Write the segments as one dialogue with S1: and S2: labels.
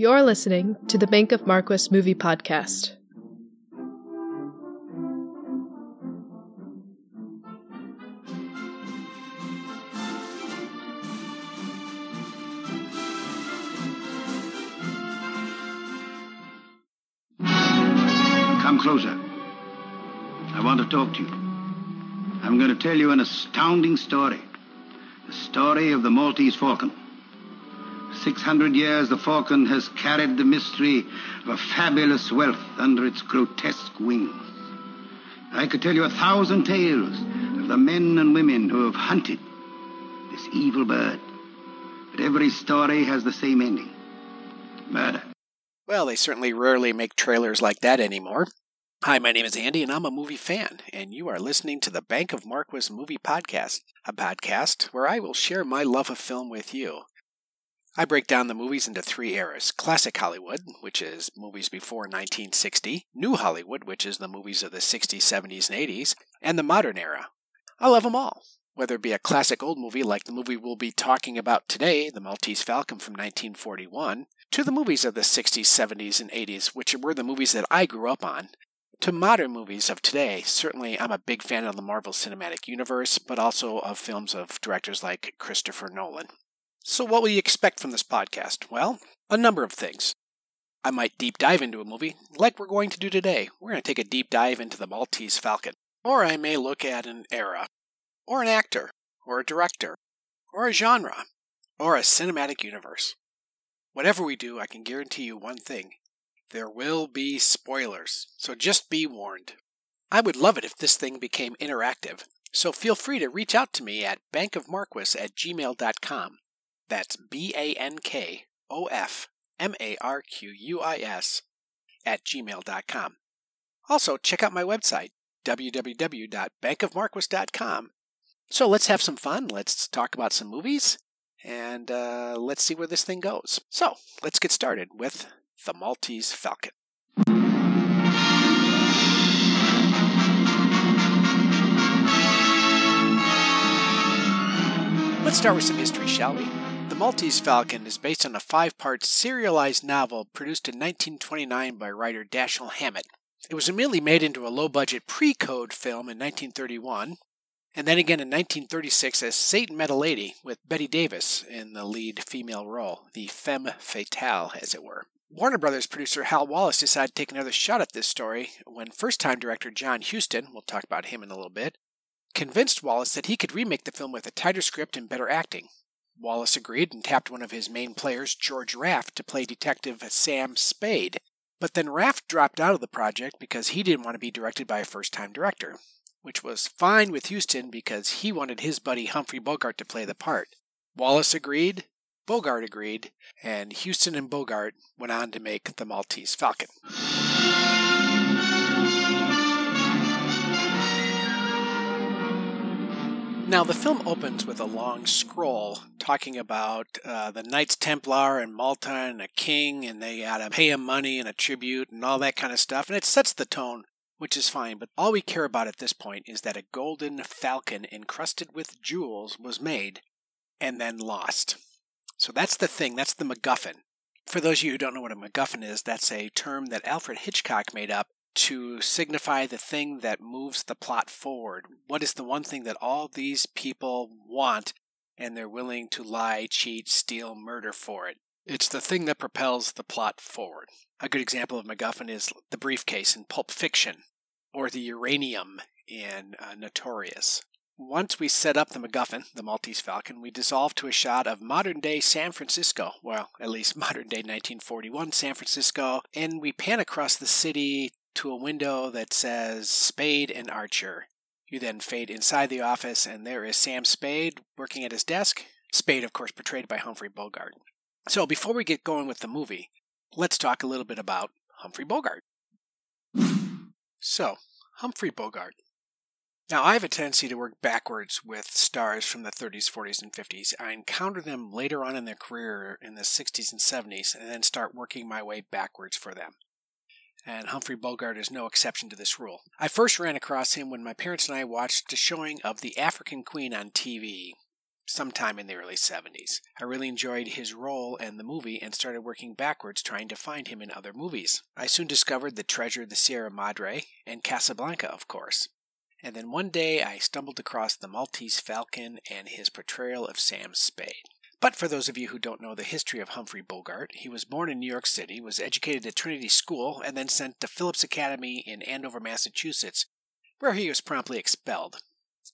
S1: You're listening to the Bank of Marquis Movie Podcast.
S2: Come closer. I want to talk to you. I'm going to tell you an astounding story. The story of the Maltese falcon. 600 years, the falcon has carried the mystery of a fabulous wealth under its grotesque wings. I could tell you a thousand tales of the men and women who have hunted this evil bird. But every story has the same ending murder.
S3: Well, they certainly rarely make trailers like that anymore. Hi, my name is Andy, and I'm a movie fan, and you are listening to the Bank of Marquis Movie Podcast, a podcast where I will share my love of film with you. I break down the movies into three eras classic Hollywood, which is movies before 1960, new Hollywood, which is the movies of the 60s, 70s, and 80s, and the modern era. I love them all, whether it be a classic old movie like the movie we'll be talking about today, The Maltese Falcon from 1941, to the movies of the 60s, 70s, and 80s, which were the movies that I grew up on, to modern movies of today. Certainly, I'm a big fan of the Marvel Cinematic Universe, but also of films of directors like Christopher Nolan. So, what will you expect from this podcast? Well, a number of things. I might deep dive into a movie, like we're going to do today. We're going to take a deep dive into the Maltese Falcon. Or I may look at an era, or an actor, or a director, or a genre, or a cinematic universe. Whatever we do, I can guarantee you one thing there will be spoilers, so just be warned. I would love it if this thing became interactive, so feel free to reach out to me at bankofmarquis at gmail.com. That's B A N K O F M A R Q U I S at gmail.com. Also, check out my website, www.bankofmarquis.com. So let's have some fun. Let's talk about some movies and uh, let's see where this thing goes. So let's get started with The Maltese Falcon. Let's start with some history, shall we? The Maltese Falcon is based on a five part serialized novel produced in 1929 by writer Dashiell Hammett. It was immediately made into a low budget pre code film in 1931, and then again in 1936 as Satan Met a Lady with Bette Davis in the lead female role, the femme fatale, as it were. Warner Brothers producer Hal Wallis decided to take another shot at this story when first time director John Huston, we'll talk about him in a little bit, convinced Wallace that he could remake the film with a tighter script and better acting. Wallis agreed and tapped one of his main players, George Raft, to play Detective Sam Spade. But then Raft dropped out of the project because he didn't want to be directed by a first time director, which was fine with Huston because he wanted his buddy Humphrey Bogart to play the part. Wallis agreed, Bogart agreed, and Huston and Bogart went on to make The Maltese Falcon. Now, the film opens with a long scroll talking about uh, the Knights Templar and Malta and a king, and they gotta pay him money and a tribute and all that kind of stuff, and it sets the tone, which is fine. But all we care about at this point is that a golden falcon encrusted with jewels was made and then lost. So that's the thing, that's the MacGuffin. For those of you who don't know what a MacGuffin is, that's a term that Alfred Hitchcock made up to signify the thing that moves the plot forward. What is the one thing that all these people want and they're willing to lie, cheat, steal, murder for it? It's the thing that propels the plot forward. A good example of MacGuffin is the briefcase in Pulp Fiction or the uranium in uh, Notorious. Once we set up the MacGuffin, the Maltese Falcon, we dissolve to a shot of modern day San Francisco, well, at least modern day 1941 San Francisco, and we pan across the city to a window that says Spade and Archer. You then fade inside the office, and there is Sam Spade working at his desk. Spade, of course, portrayed by Humphrey Bogart. So, before we get going with the movie, let's talk a little bit about Humphrey Bogart. So, Humphrey Bogart. Now, I have a tendency to work backwards with stars from the 30s, 40s, and 50s. I encounter them later on in their career in the 60s and 70s, and then start working my way backwards for them. And Humphrey Bogart is no exception to this rule. I first ran across him when my parents and I watched a showing of The African Queen on TV. sometime in the early 70s. I really enjoyed his role in the movie and started working backwards trying to find him in other movies. I soon discovered The Treasure of the Sierra Madre and Casablanca, of course. And then one day I stumbled across The Maltese Falcon and his portrayal of Sam Spade. But for those of you who don't know the history of Humphrey Bogart, he was born in New York City, was educated at Trinity School, and then sent to Phillips Academy in Andover, Massachusetts, where he was promptly expelled.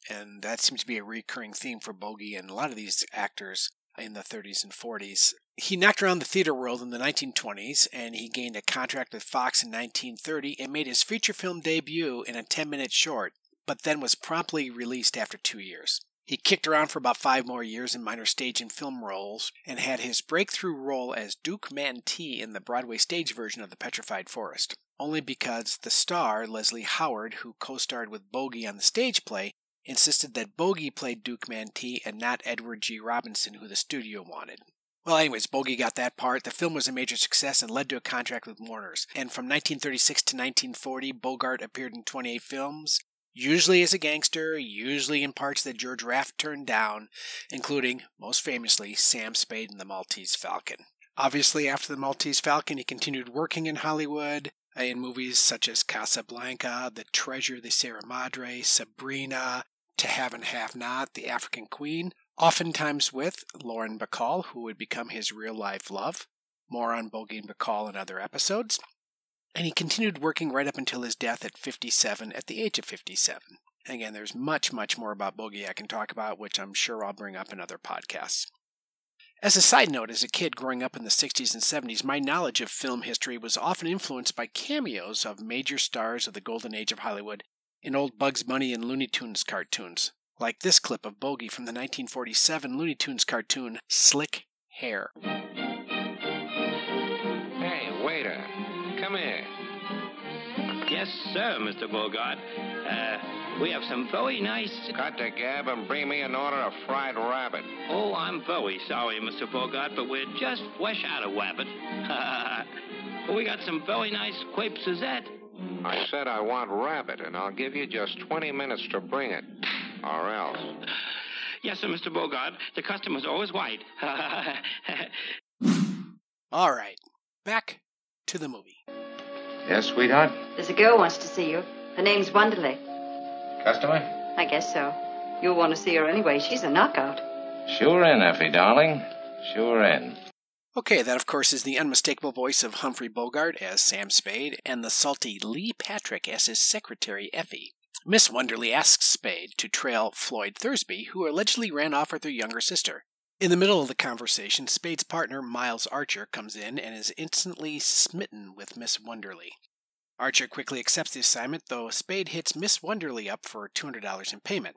S3: And that seems to be a recurring theme for Bogey and a lot of these actors in the 30s and 40s. He knocked around the theater world in the 1920s, and he gained a contract with Fox in 1930 and made his feature film debut in a 10 minute short, but then was promptly released after two years. He kicked around for about five more years in minor stage and film roles and had his breakthrough role as Duke Mantee in the Broadway stage version of The Petrified Forest, only because the star, Leslie Howard, who co starred with Bogey on the stage play, insisted that Bogey played Duke Mantee and not Edward G. Robinson, who the studio wanted. Well, anyways, Bogey got that part. The film was a major success and led to a contract with Warner's. And from 1936 to 1940, Bogart appeared in 28 films usually as a gangster, usually in parts that George Raft turned down, including, most famously, Sam Spade in The Maltese Falcon. Obviously, after The Maltese Falcon, he continued working in Hollywood uh, in movies such as Casablanca, The Treasure, The Sierra Madre, Sabrina, To Have and Have Not, The African Queen, oftentimes with Lauren Bacall, who would become his real life love. More on Bogey and Bacall in other episodes and he continued working right up until his death at 57 at the age of 57. Again, there's much, much more about Bogey I can talk about, which I'm sure I'll bring up in other podcasts. As a side note, as a kid growing up in the 60s and 70s, my knowledge of film history was often influenced by cameos of major stars of the golden age of Hollywood in old Bugs Bunny and Looney Tunes cartoons, like this clip of Bogey from the 1947 Looney Tunes cartoon Slick Hare.
S4: Yes, sir, Mr. Bogart. Uh, we have some very nice.
S5: Cut the gab and bring me an order of fried rabbit.
S4: Oh, I'm very sorry, Mr. Bogart, but we're just fresh out of rabbit. we got some very nice crepe Suzette.
S5: I said I want rabbit, and I'll give you just 20 minutes to bring it. Or else.
S4: Yes, sir, Mr. Bogart. The customer's always white.
S3: All right. Back to the movie.
S5: Yes, sweetheart?
S6: There's a girl wants to see you. Her name's Wonderly.
S5: Customer?
S6: I guess so. You'll want to see her anyway. She's a knockout.
S5: Sure in, Effie, darling. Sure in.
S3: Okay, that of course is the unmistakable voice of Humphrey Bogart as Sam Spade and the salty Lee Patrick as his secretary Effie. Miss Wonderly asks Spade to trail Floyd Thursby, who allegedly ran off with her younger sister. In the middle of the conversation, Spade's partner, Miles Archer, comes in and is instantly smitten with Miss Wonderly. Archer quickly accepts the assignment, though Spade hits Miss Wonderly up for $200 in payment.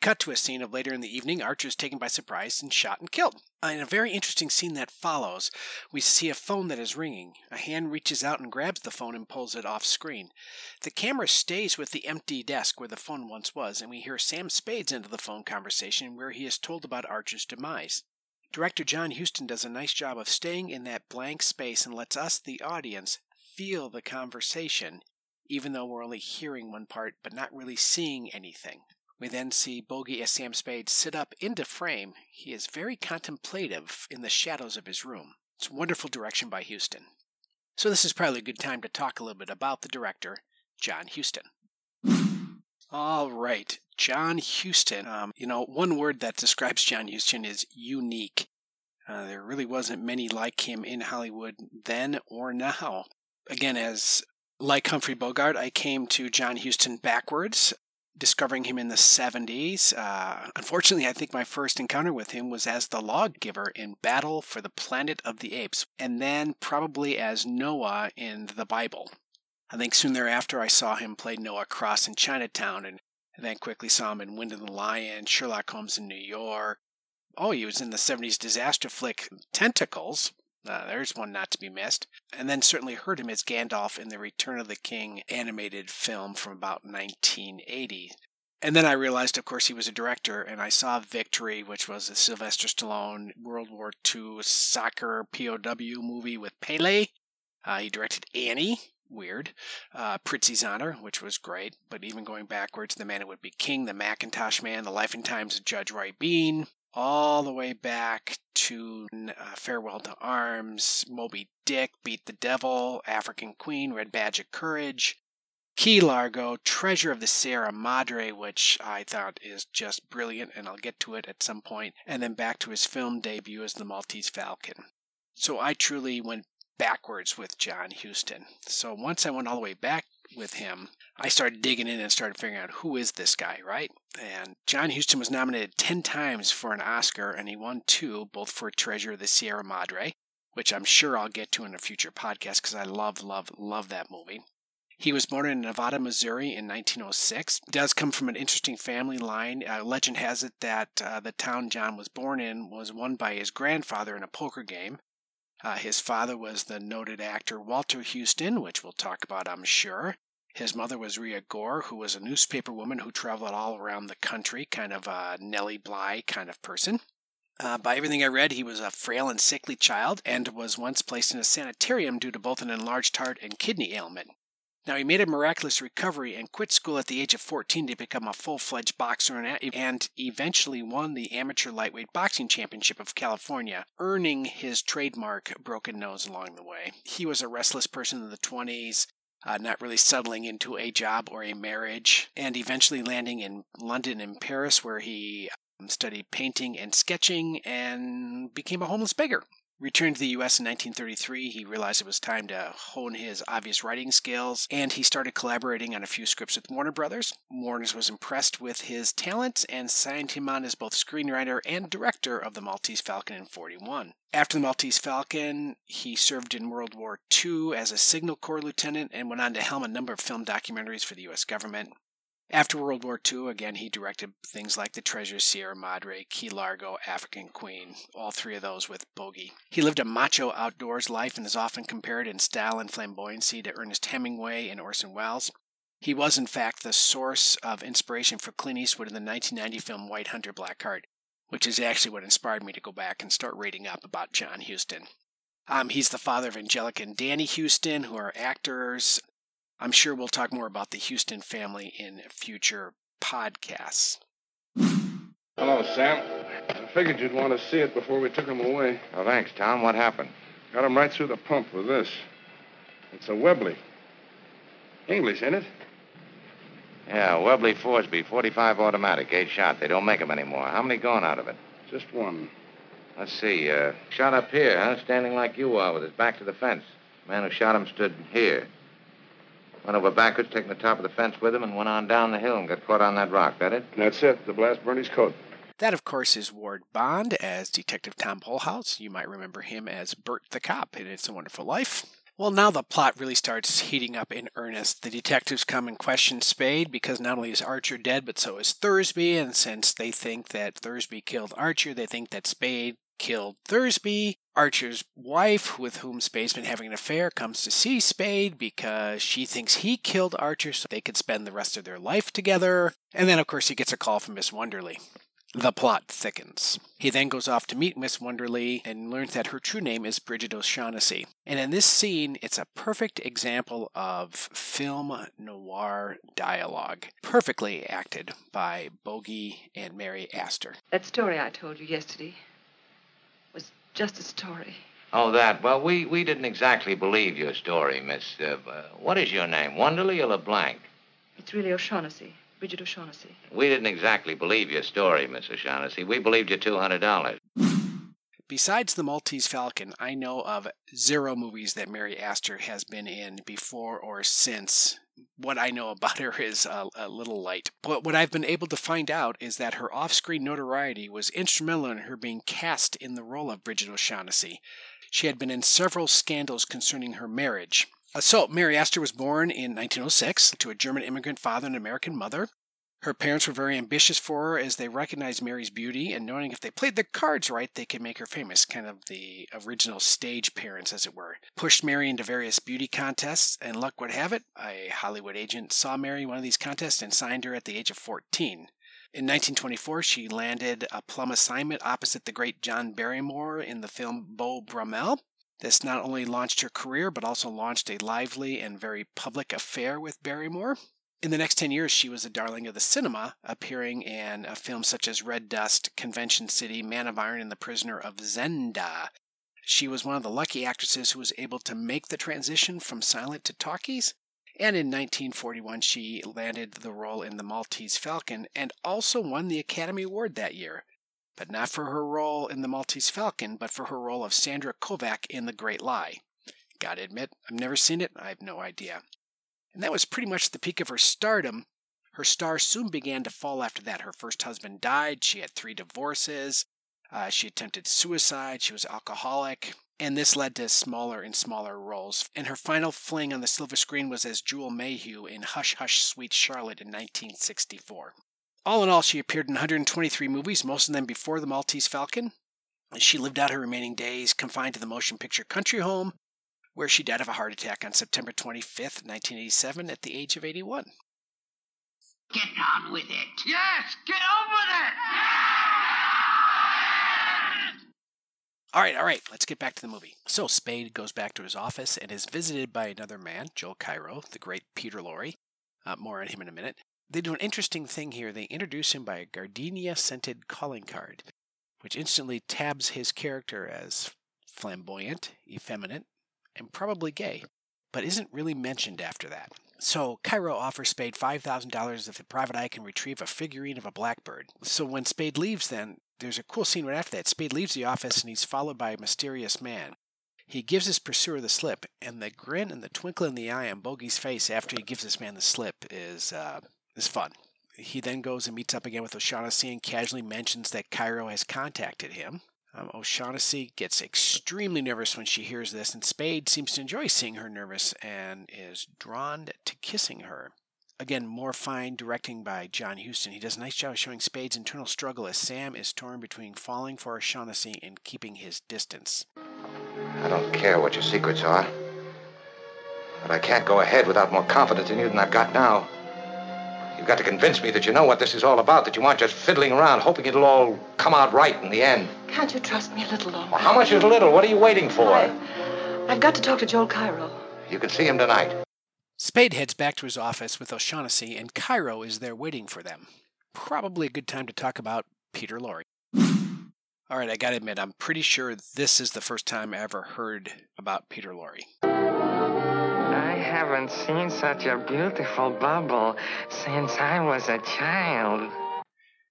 S3: Cut to a scene of later in the evening, Archer is taken by surprise and shot and killed. Uh, in a very interesting scene that follows, we see a phone that is ringing. A hand reaches out and grabs the phone and pulls it off screen. The camera stays with the empty desk where the phone once was, and we hear Sam Spades into the phone conversation where he is told about Archer's demise. Director John Huston does a nice job of staying in that blank space and lets us, the audience, feel the conversation, even though we're only hearing one part but not really seeing anything. We then see Bogey as Sam Spade sit up into frame. He is very contemplative in the shadows of his room. It's wonderful direction by Huston. So, this is probably a good time to talk a little bit about the director, John Huston. All right, John Huston. Um, you know, one word that describes John Huston is unique. Uh, there really wasn't many like him in Hollywood then or now. Again, as like Humphrey Bogart, I came to John Huston backwards, discovering him in the 70s. Uh, unfortunately, I think my first encounter with him was as the lawgiver in Battle for the Planet of the Apes, and then probably as Noah in the Bible. I think soon thereafter I saw him play Noah Cross in Chinatown and then quickly saw him in Wind and the Lion, Sherlock Holmes in New York. Oh, he was in the 70s disaster flick Tentacles. Uh, there's one not to be missed. And then certainly heard him as Gandalf in the Return of the King animated film from about 1980. And then I realized, of course, he was a director, and I saw Victory, which was a Sylvester Stallone World War II soccer POW movie with Pele. Uh, he directed Annie, weird. Uh, Prizzi's Honor, which was great, but even going backwards, The Man Who Would Be King, The MacKintosh Man, The Life and Times of Judge Roy Bean, all the way back to uh, Farewell to Arms, Moby Dick, Beat the Devil, African Queen, Red Badge of Courage, Key Largo, Treasure of the Sierra Madre, which I thought is just brilliant, and I'll get to it at some point, and then back to his film debut as the Maltese Falcon. So I truly went backwards with John Huston. So once I went all the way back with him, I started digging in and started figuring out who is this guy, right? And John Huston was nominated 10 times for an Oscar, and he won two, both for Treasure of the Sierra Madre, which I'm sure I'll get to in a future podcast because I love, love, love that movie. He was born in Nevada, Missouri in 1906. Does come from an interesting family line. Uh, legend has it that uh, the town John was born in was won by his grandfather in a poker game. Uh, his father was the noted actor Walter Huston, which we'll talk about, I'm sure. His mother was Rhea Gore, who was a newspaper woman who traveled all around the country, kind of a Nellie Bly kind of person. Uh, by everything I read, he was a frail and sickly child and was once placed in a sanitarium due to both an enlarged heart and kidney ailment. Now, he made a miraculous recovery and quit school at the age of 14 to become a full fledged boxer and eventually won the Amateur Lightweight Boxing Championship of California, earning his trademark broken nose along the way. He was a restless person in the 20s, uh, not really settling into a job or a marriage, and eventually landing in London and Paris, where he um, studied painting and sketching and became a homeless beggar. Returned to the US in 1933, he realized it was time to hone his obvious writing skills, and he started collaborating on a few scripts with Warner Brothers. Warner was impressed with his talent and signed him on as both screenwriter and director of The Maltese Falcon in 41. After The Maltese Falcon, he served in World War II as a Signal Corps lieutenant and went on to helm a number of film documentaries for the US government. After World War II, again, he directed things like The Treasure, Sierra Madre, Key Largo, African Queen, all three of those with Bogey. He lived a macho outdoors life and is often compared in style and flamboyancy to Ernest Hemingway and Orson Welles. He was, in fact, the source of inspiration for Clint Eastwood in the 1990 film White Hunter Black Heart, which is actually what inspired me to go back and start reading up about John Huston. Um, he's the father of Angelica and Danny Huston, who are actors. I'm sure we'll talk more about the Huston family in future podcasts.
S7: Hello, Sam. I figured you'd want to see it before we took him away.
S5: Oh, thanks, Tom. What happened?
S7: Got him right through the pump with this. It's a Webley. English, ain't it?
S5: Yeah, Webley Fosbery, 45 automatic, eight shot. They don't make 'em anymore. How many gone out of it?
S7: Just one.
S5: Let's see. Uh, shot up here, huh? Standing like you are with his back to the fence. Man who shot him stood here. Went over backwards, taking the top of the fence with him, and went on down the hill and got caught on that rock. That it?
S7: That's it. The blast burned his coat.
S3: That, of course, is Ward Bond as Detective Tom Polhaus. You might remember him as Bert the Cop in It's a Wonderful Life. Well, now the plot really starts heating up in earnest. The detectives come and question Spade because not only is Archer dead, but so is Thursby. And since they think that Thursby killed Archer, they think that Spade killed Thursby. Archer's wife, with whom Spade's been having an affair, comes to see Spade because she thinks he killed Archer so they could spend the rest of their life together. And then, of course, he gets a call from Miss Wonderly. The plot thickens. He then goes off to meet Miss Wonderly and learns that her true name is Bridget O'Shaughnessy. And in this scene, it's a perfect example of film noir dialogue, perfectly acted by Bogey and Mary Astor.
S6: That story I told you yesterday just a story.
S5: Oh, that. Well, we, we didn't exactly believe your story, Miss. Uh, uh, what is your name? Wonderly or LeBlanc?
S6: It's really O'Shaughnessy, Bridget O'Shaughnessy.
S5: We didn't exactly believe your story, Miss O'Shaughnessy. We believed your $200.
S3: Besides The Maltese Falcon, I know of zero movies that Mary Astor has been in before or since. What I know about her is a, a, little light. But what I've been able to find out is that her off screen notoriety was instrumental in her being cast in the role of Bridget O'Shaughnessy. She had been in several scandals concerning her marriage. So, Mary Astor was born in 1906 to a German immigrant father and American mother. Her parents were very ambitious for her as they recognized Mary's beauty and knowing if they played the cards right, they could make her famous, kind of the original stage parents, as it were. Pushed Mary into various beauty contests, and luck would have it, a Hollywood agent saw Mary one of these contests and signed her at the age of 14. In 1924, she landed a plum assignment opposite the great John Barrymore in the film Beau Brummel. This not only launched her career, but also launched a lively and very public affair with Barrymore. In the next 10 years, she was a darling of the cinema, appearing in films such as Red Dust, Convention City, Man of Iron, and The Prisoner of Zenda. She was one of the lucky actresses who was able to make the transition from silent to talkies. And in 1941, she landed the role in The Maltese Falcon and also won the Academy Award that year. But not for her role in The Maltese Falcon, but for her role of Sandra Kovac in The Great Lie. Gotta admit, I've never seen it, I have no idea. And that was pretty much the peak of her stardom. Her star soon began to fall after that. Her first husband died, she had three divorces, uh, she attempted suicide, she was alcoholic, and this led to smaller and smaller roles. And her final fling on the silver screen was as Jewel Mayhew in Hush Hush Sweet Charlotte in 1964. All in all, she appeared in 123 movies, most of them before The Maltese Falcon. She lived out her remaining days confined to the motion picture Country Home, where she died of a heart attack on September 25th, 1987, at the age of 81.
S8: Get on with it. Yes, get on with it!
S3: All right, all right, let's get back to the movie. So Spade goes back to his office and is visited by another man, Joel Cairo, the great Peter Lorre. Uh, more on him in a minute. They do an interesting thing here. They introduce him by a gardenia scented calling card, which instantly tabs his character as flamboyant, effeminate, and probably gay, but isn't really mentioned after that. So Cairo offers Spade $5,000 if the private eye can retrieve a figurine of a blackbird. So when Spade leaves, then, there's a cool scene right after that. Spade leaves the office and he's followed by a mysterious man. He gives his pursuer the slip, and the grin and the twinkle in the eye on Bogey's face after he gives this man the slip is uh, is fun. He then goes and meets up again with O'Shaughnessy and casually mentions that Cairo has contacted him. Um, O'Shaughnessy gets extremely nervous when she hears this, and Spade seems to enjoy seeing her nervous and is drawn to kissing her. Again, more fine directing by John Huston. He does a nice job of showing Spade's internal struggle as Sam is torn between falling for O'Shaughnessy and keeping his distance.
S5: I don't care what your secrets are. But I can't go ahead without more confidence in you than I've got now. You've got to convince me that you know what this is all about, that you aren't just fiddling around hoping it'll all come out right in the end.
S6: Can't you trust me a little longer?
S5: Well, how much is a little? What are you waiting for?
S6: I, I've got to talk to Joel Cairo.
S5: You can see him tonight.
S3: Spade heads back to his office with O'Shaughnessy, and Cairo is there waiting for them. Probably a good time to talk about Peter Lorre. All right, I gotta admit, I'm pretty sure this is the first time I ever heard about Peter Lorre.
S9: Haven't seen such a beautiful bubble since I was a child.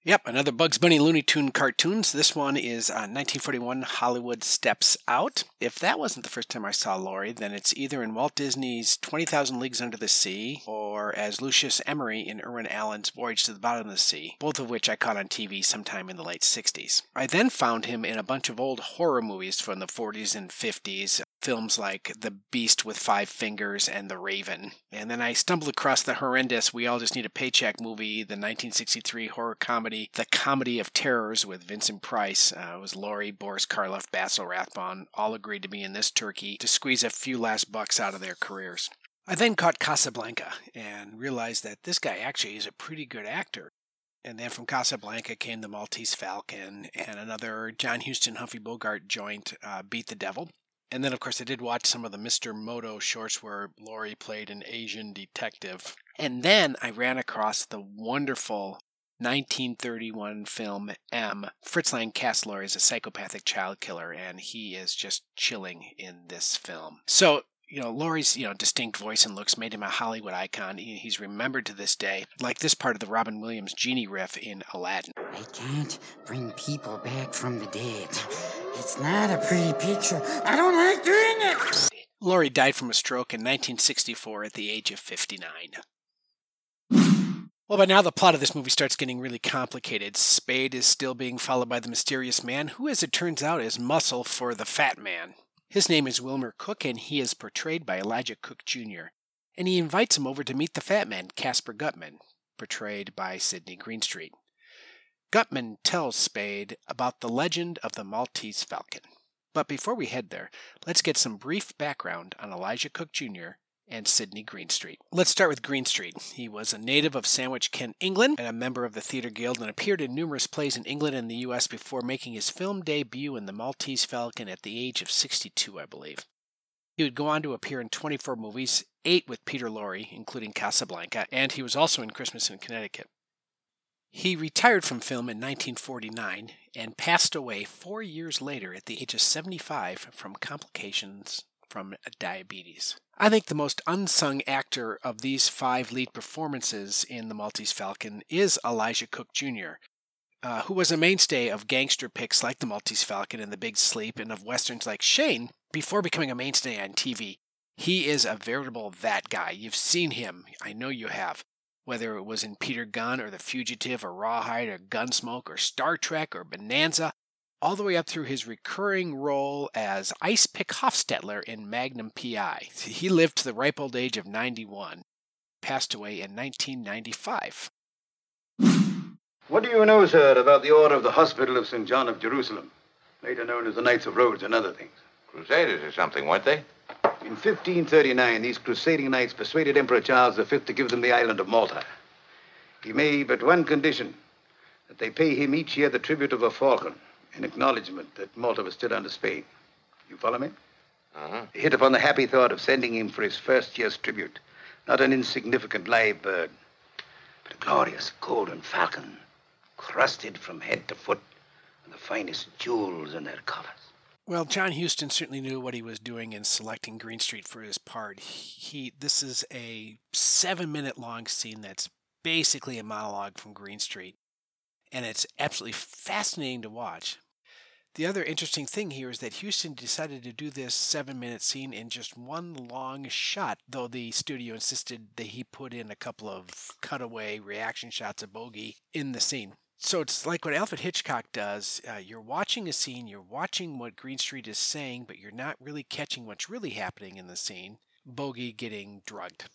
S3: Yep, another Bugs Bunny Looney Tune cartoons. This one is uh, 1941 Hollywood Steps Out. If that wasn't the first time I saw Lorre, then it's either in Walt Disney's 20,000 Leagues Under the Sea or as Lucius Emery in Irwin Allen's Voyage to the Bottom of the Sea, both of which I caught on TV sometime in the late 60s. I then found him in a bunch of old horror movies from the 40s and 50s, films like The Beast with Five Fingers and The Raven. And then I stumbled across the horrendous We All Just Need a Paycheck movie, the 1963 horror comedy, The Comedy of Terrors with Vincent Price. Uh, it was Lorre, Boris Karloff, Basil Rathbone, all agreed to be in this turkey to squeeze a few last bucks out of their careers. I then caught Casablanca and realized that this guy actually is a pretty good actor. And then from Casablanca came The Maltese Falcon and another John Huston Humphrey Bogart joint, uh, Beat the Devil. And then, of course, I did watch some of the Mr. Moto shorts where Lorre played an Asian detective. And then I ran across the wonderful 1931 film M. Fritz Lang cast Lorre as a psychopathic child killer, and he is just chilling in this film. So, you know, Lorre's, you know, distinct voice and looks made him a Hollywood icon. He's remembered to this day, like this part of the Robin Williams genie riff in Aladdin.
S10: I can't bring people back from the dead. It's not a pretty picture. I don't like doing it.
S3: Laurie died from a stroke in 1964 at the age of 59. Well, by now the plot of this movie starts getting really complicated. Spade is still being followed by the mysterious man, who, as it turns out, is muscle for the fat man. His name is Wilmer Cook, and he is portrayed by Elisha Cook Jr. And he invites him over to meet the fat man, Casper Gutman, portrayed by Sydney Greenstreet. Gutman tells Spade about the legend of the Maltese Falcon. But before we head there, let's get some brief background on Elisha Cook Jr and Sydney Greenstreet. Let's start with Greenstreet. He was a native of Sandwich, Kent, England, and a member of the Theatre Guild, and appeared in numerous plays in England and the U.S. before making his film debut in The Maltese Falcon at the age of 62, I believe. He would go on to appear in 24 movies, eight with Peter Lorre, including Casablanca, and he was also in Christmas in Connecticut. He retired from film in 1949 and passed away four years later at the age of 75 from complications from diabetes. I think the most unsung actor of these five lead performances in The Maltese Falcon is Elisha Cook Jr., uh, who was a mainstay of gangster picks like The Maltese Falcon and The Big Sleep and of westerns like Shane before becoming a mainstay on TV. He is a veritable that guy. You've seen him. I know you have whether it was in Peter Gunn or The Fugitive or Rawhide or Gunsmoke or Star Trek or Bonanza, all the way up through his recurring role as Ice Pick Hofstetler in Magnum PI. He lived to the ripe old age of 91, passed away in 1995.
S2: What do you know, sir, about the order of the Hospital of St. John of Jerusalem, later known as the Knights of Rhodes and other things?
S5: Crusaders or something, weren't they?
S2: In 1539, these crusading knights persuaded Emperor Charles V to give them the island of Malta. He made but one condition that they pay him each year the tribute of a falcon in acknowledgement that Malta was still under Spain. You follow me?
S5: Uh-huh.
S2: He hit upon the happy thought of sending him for his first year's tribute not an insignificant live bird, but a glorious golden falcon, crusted from head to foot with the finest jewels in their covers.
S3: Well, John Huston certainly knew what he was doing in selecting Greenstreet for his part. He this is a 7-minute long scene that's basically a monologue from Greenstreet, and it's absolutely fascinating to watch. The other interesting thing here is that Huston decided to do this 7-minute scene in just one long shot, though the studio insisted that he put in a couple of cutaway reaction shots of Bogey in the scene so it's like what Alfred Hitchcock does. Uh, you're watching a scene, you're watching what Greenstreet is saying, but you're not really catching what's really happening in the scene. Bogey getting drugged.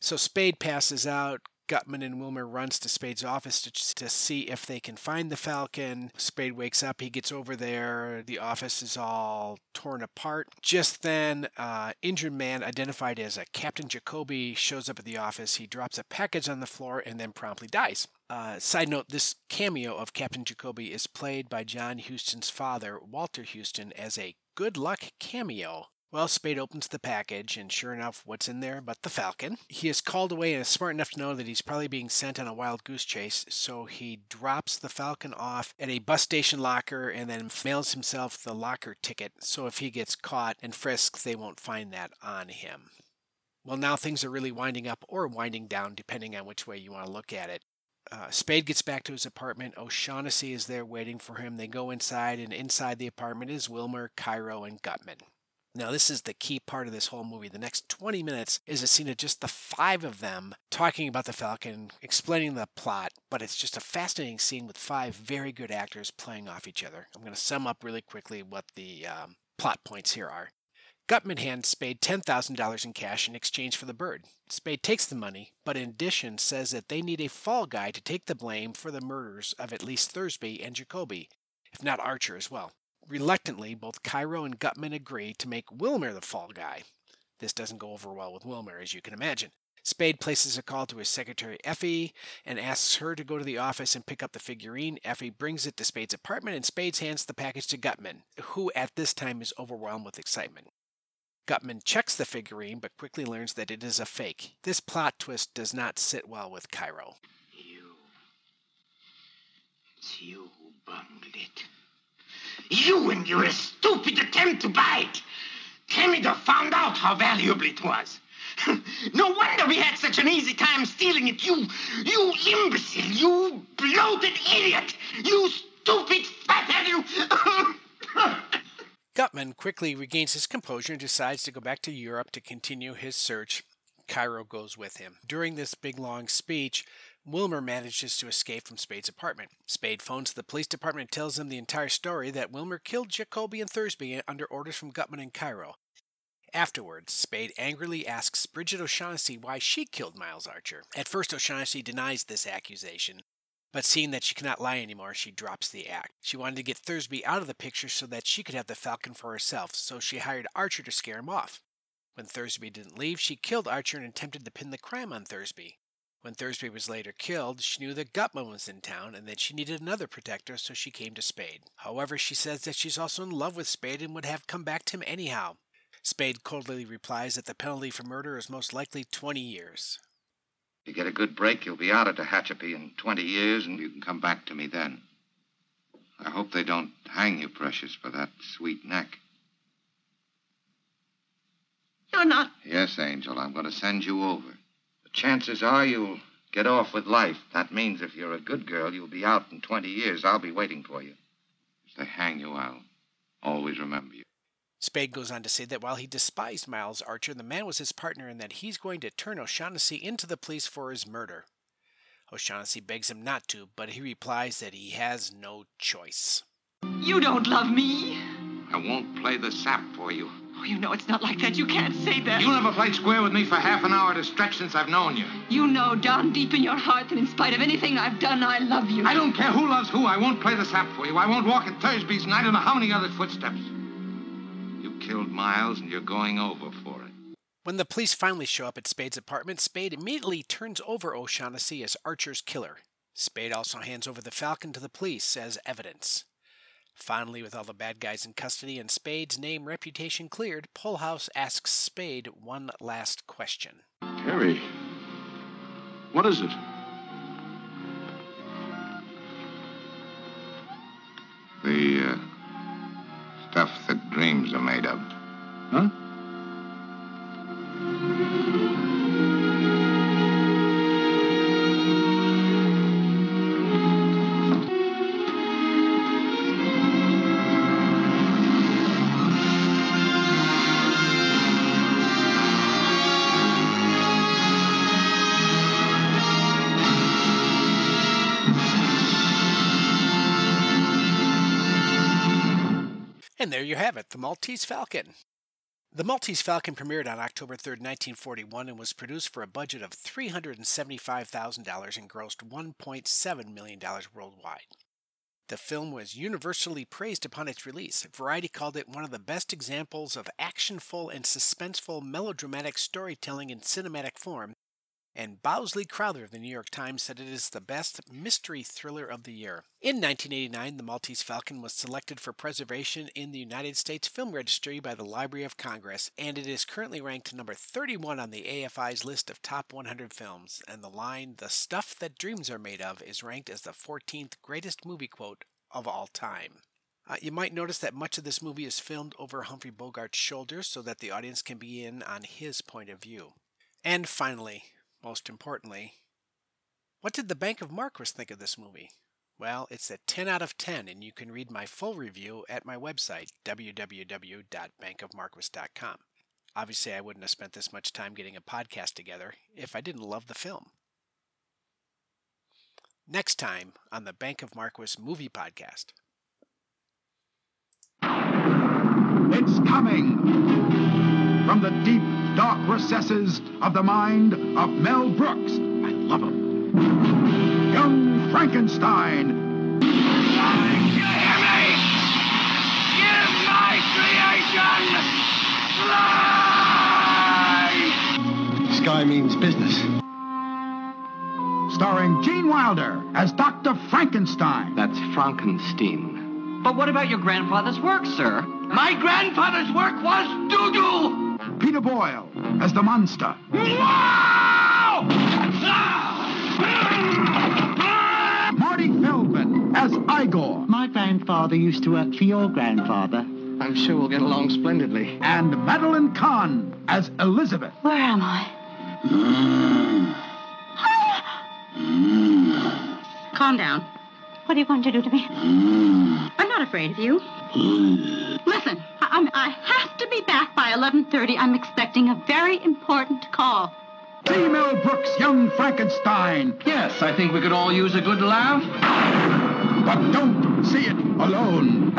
S3: So Spade passes out. Gutman and Wilmer runs to Spade's office to, to see if they can find the Falcon. Spade wakes up. He gets over there. The office is all torn apart. Just then, uh, injured man identified as a Captain Jacoby shows up at the office. He drops a package on the floor and then promptly dies. Uh, side note: This cameo of Captain Jacoby is played by John Huston's father, Walter Huston, as a good luck cameo well, Spade opens the package, and sure enough, what's in there but the Falcon? He is called away and is smart enough to know that he's probably being sent on a wild goose chase, so he drops the Falcon off at a bus station locker and then mails himself the locker ticket, so if he gets caught and frisked, they won't find that on him. Well, now things are really winding up or winding down, depending on which way you want to look at it. Uh, Spade gets back to his apartment. O'Shaughnessy is there waiting for him. They go inside, and inside the apartment is Wilmer, Cairo, and Gutman. Now, this is the key part of this whole movie. The next 20 minutes is a scene of just the five of them talking about the Falcon, explaining the plot, but it's just a fascinating scene with five very good actors playing off each other. I'm going to sum up really quickly what the um, plot points here are. Gutman hands Spade $10,000 in cash in exchange for the bird. Spade takes the money, but in addition says that they need a fall guy to take the blame for the murders of at least Thursby and Jacoby, if not Archer as well. Reluctantly, both Cairo and Gutman agree to make Wilmer the fall guy. This doesn't go over well with Wilmer, as you can imagine. Spade places a call to his secretary Effie and asks her to go to the office and pick up the figurine. Effie brings it to Spade's apartment and Spade hands the package to Gutman, who at this time is overwhelmed with excitement. Gutman checks the figurine but quickly learns that it is a fake. This plot twist does not sit well with Cairo.
S8: You. It's you who bungled it. You and your stupid attempt to buy it. Found out how valuable it was. no wonder we had such an easy time stealing it. You, you imbecile, you bloated idiot, you stupid fathead, you.
S3: Gutman quickly regains his composure and decides to go back to Europe to continue his search. Cairo goes with him. During this big long speech, Wilmer manages to escape from Spade's apartment. Spade phones the police department and tells them the entire story that Wilmer killed Jacoby and Thursby under orders from Gutman and Cairo. Afterwards, Spade angrily asks Bridget O'Shaughnessy why she killed Miles Archer. At first, O'Shaughnessy denies this accusation, but seeing that she cannot lie anymore, she drops the act. She wanted to get Thursby out of the picture so that she could have the Falcon for herself, so she hired Archer to scare him off. When Thursby didn't leave, she killed Archer and attempted to pin the crime on Thursby. When Thursby was later killed, she knew that Gutman was in town and that she needed another protector, so she came to Spade. However, she says that she's also in love with Spade and would have come back to him anyhow. Spade coldly replies that the penalty for murder is most likely 20 years.
S5: If you get a good break, you'll be out of Tehachapi in 20 years, and you can come back to me then. I hope they don't hang you, Precious, for that sweet neck.
S6: You're not.
S5: Yes, Angel, I'm going to send you over. The chances are you'll get off with life. That means if you're a good girl, you'll be out in 20 years. I'll be waiting for you. If they hang you, I'll always remember you.
S3: Spade goes on to say that while he despised Miles Archer, the man was his partner and that he's going to turn O'Shaughnessy into the police for his murder. O'Shaughnessy begs him not to, but he replies that he has no choice.
S6: You don't love me.
S5: I won't play the sap for you.
S6: Oh, you know it's not like that. You can't say that.
S5: You never played square with me for half an hour at a stretch since I've known you.
S6: You know down deep in your heart that in spite of anything I've done, I love you.
S5: I don't care who loves who. I won't play the sap for you. I won't walk in Thursby's, and I don't know how many other footsteps. You killed Miles, and you're going over for it.
S3: When the police finally show up at Spade's apartment, Spade immediately turns over O'Shaughnessy as Archer's killer. Spade also hands over the Falcon to the police as evidence. Finally, with all the bad guys in custody and Spade's name reputation cleared, Polhaus asks Spade one last question.
S7: Terry, what is it?
S5: The uh, stuff that dreams are made of.
S7: Huh?
S3: Have it, The Maltese Falcon. The Maltese Falcon premiered on October 3, 1941, and was produced for a budget of $375,000 and grossed $1.7 million worldwide. The film was universally praised upon its release. Variety called it one of the best examples of actionful and suspenseful melodramatic storytelling in cinematic form, and Bosley Crowther of the New York Times said it is the best mystery thriller of the year. In 1989, The Maltese Falcon was selected for preservation in the United States Film Registry by the Library of Congress, and it is currently ranked number 31 on the AFI's list of top 100 films. And the line, The Stuff That Dreams Are Made Of, is ranked as the 14th greatest movie quote of all time. Uh, you might notice that much of this movie is filmed over Humphrey Bogart's shoulders so that the audience can be in on his point of view. And finally, most importantly, what did the Bank of Marquis think of this movie? Well, it's a 10 out of 10, and you can read my full review at my website, www.bankofmarquis.com. Obviously, I wouldn't have spent this much time getting a podcast together if I didn't love the film. Next time on the Bank of Marquis Movie Podcast.
S11: It's coming from the deep, dark recesses of the mind of Mel Brooks. I love him. Young Frankenstein. You hear me? Give my creation!
S12: Sky means business.
S11: Starring Gene Wilder as Dr. Frankenstein.
S12: That's Frankenstein.
S13: But what about your grandfather's work, sir?
S8: My grandfather's work was doo-doo!
S11: Peter Boyle as the monster. Marty Feldman as Igor.
S14: My grandfather used to work for your grandfather.
S12: I'm sure we'll get along splendidly.
S11: And Madeline Kahn as Elizabeth.
S15: Where am I? Calm down. What are you going to do to me? I'm not afraid of you. Listen, I, I'm, I have to be back by 11.30. I'm expecting a very important call.
S11: See Mel Brooks' Young Frankenstein.
S12: Yes, I think we could all use a good laugh.
S11: But don't see it alone.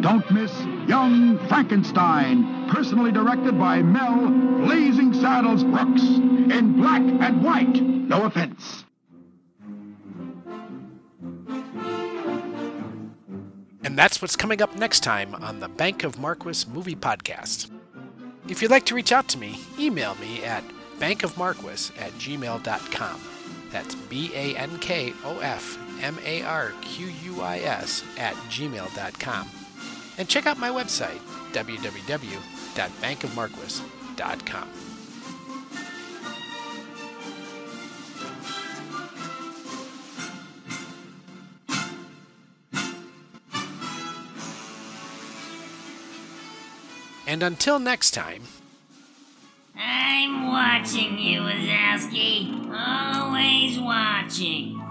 S11: Don't miss Young Frankenstein, personally directed by Mel Blazing Saddles Brooks, in black and white. No offense.
S3: That's what's coming up next time on the Bank of Marquis Movie Podcast. If you'd like to reach out to me, email me at bankofmarquis at gmail.com. That's B A N K O F M A R Q U I S at gmail.com. And check out my website, www.bankofmarquis.com. And until next time,
S16: I'm watching you, Wazowski. Always watching.